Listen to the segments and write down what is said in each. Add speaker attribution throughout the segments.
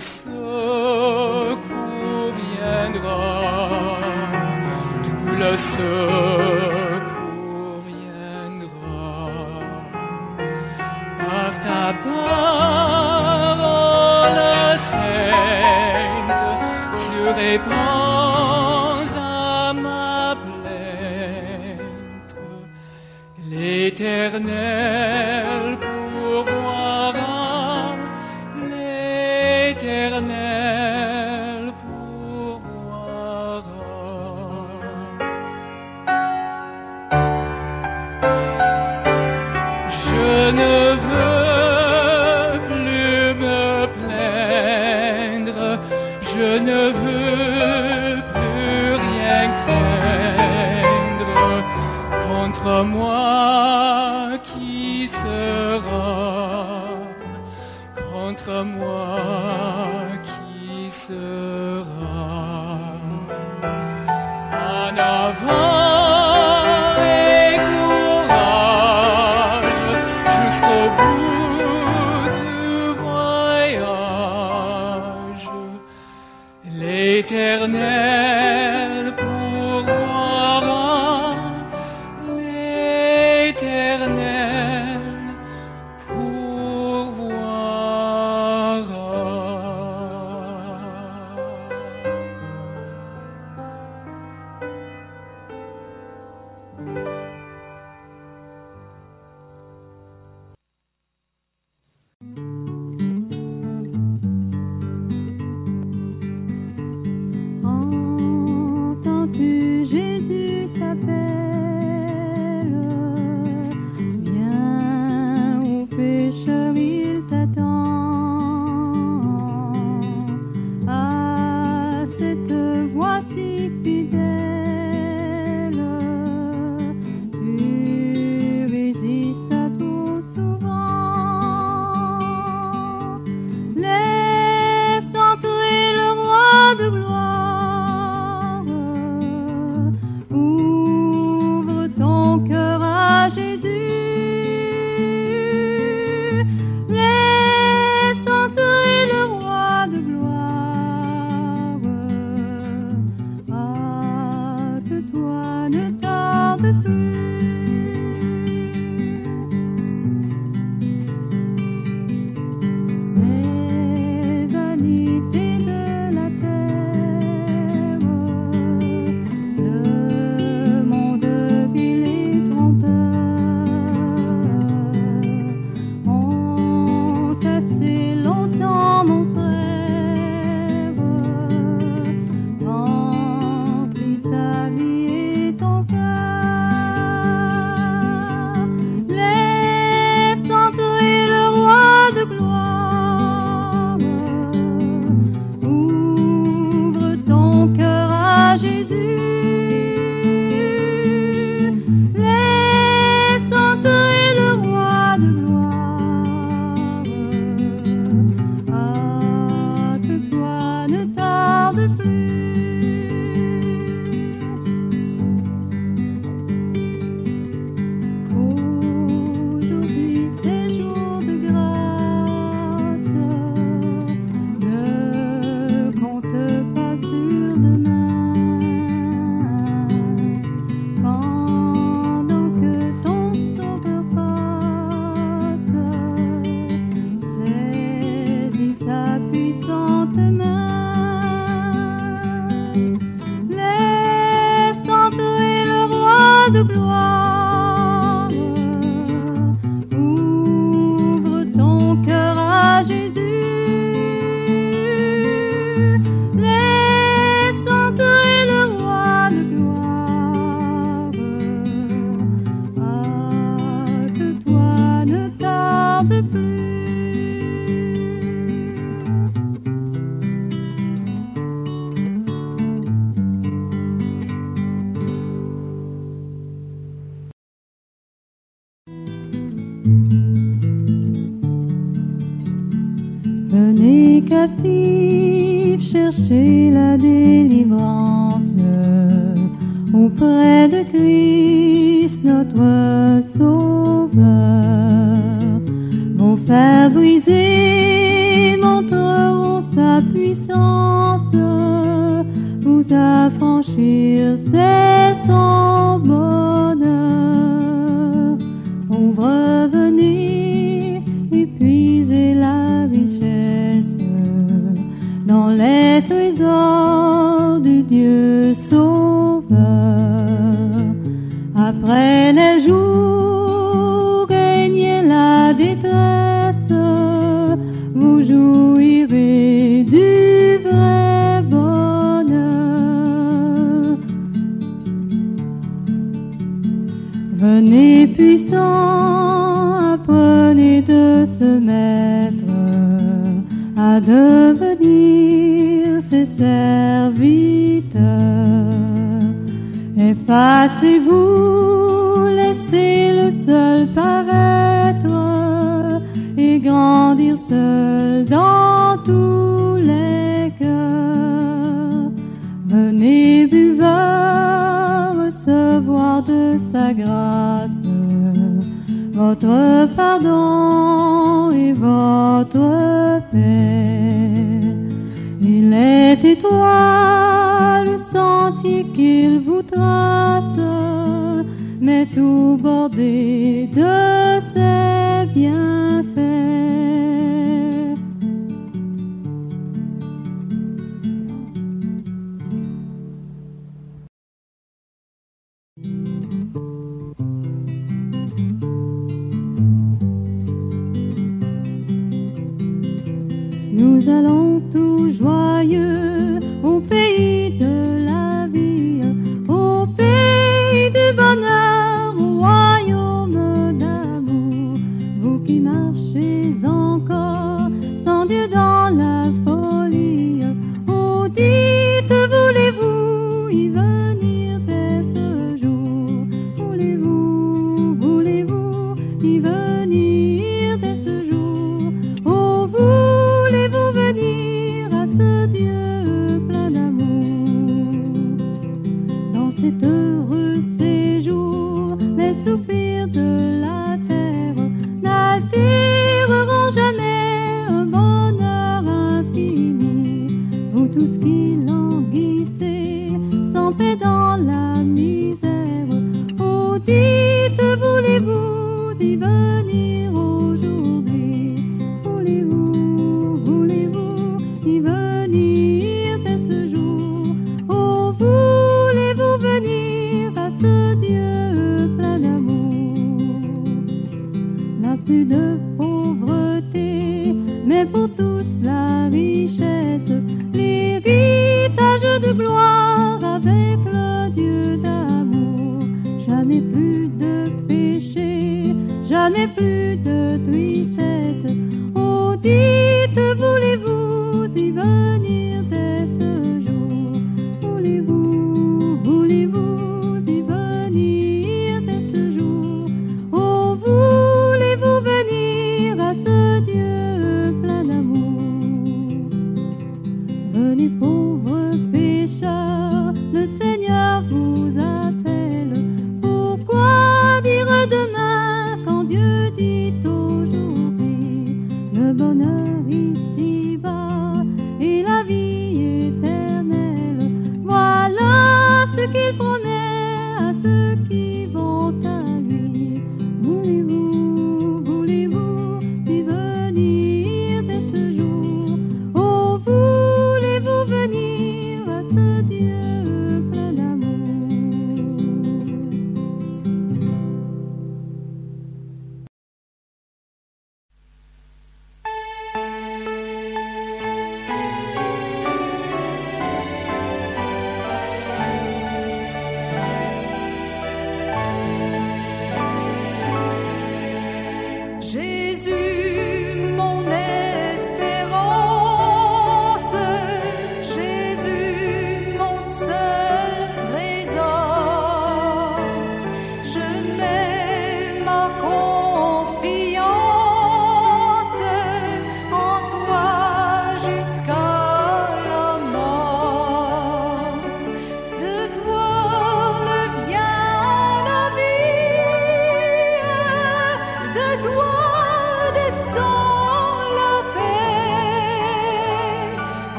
Speaker 1: Secours viendra, d'où le secours
Speaker 2: Venez puissant, apprenez de se mettre à devenir ses serviteurs. Effacez-vous, laissez le seul paraître et grandir seul dans tous les cœurs. Venez buveurs de sa grâce votre pardon et votre paix. Il est étoile, le qu'il vous trace, mais tout bordé de ses bienfaits. tus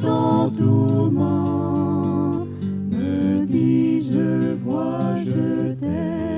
Speaker 2: ton me dis je vois, je t'aime,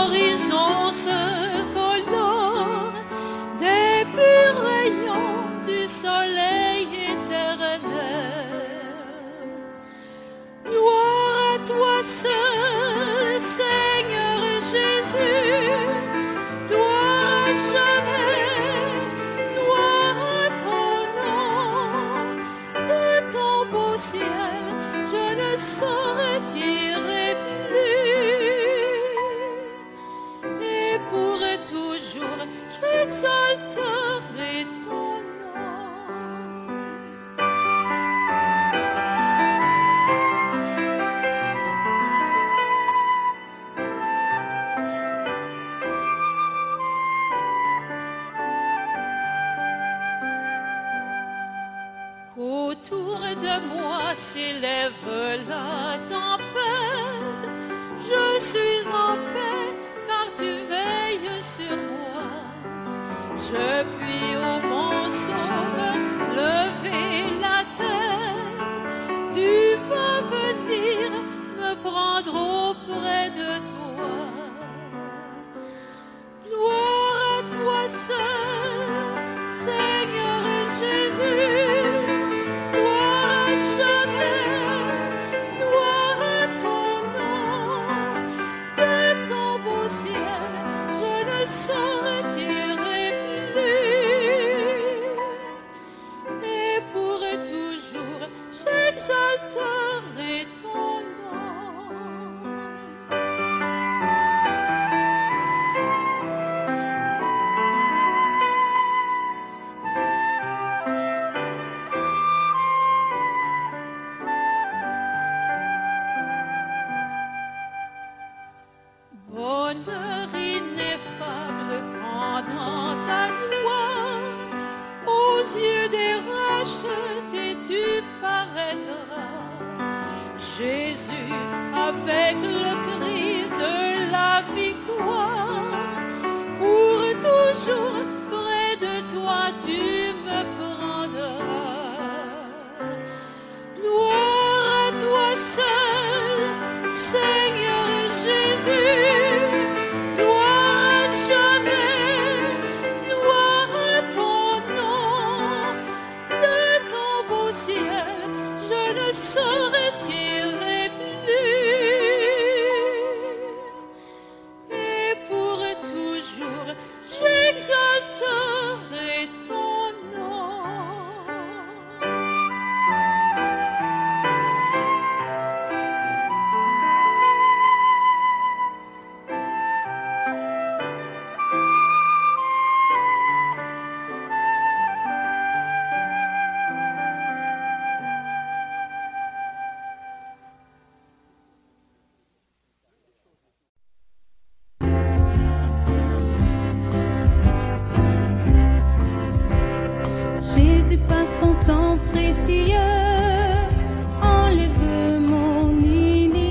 Speaker 1: sorriso.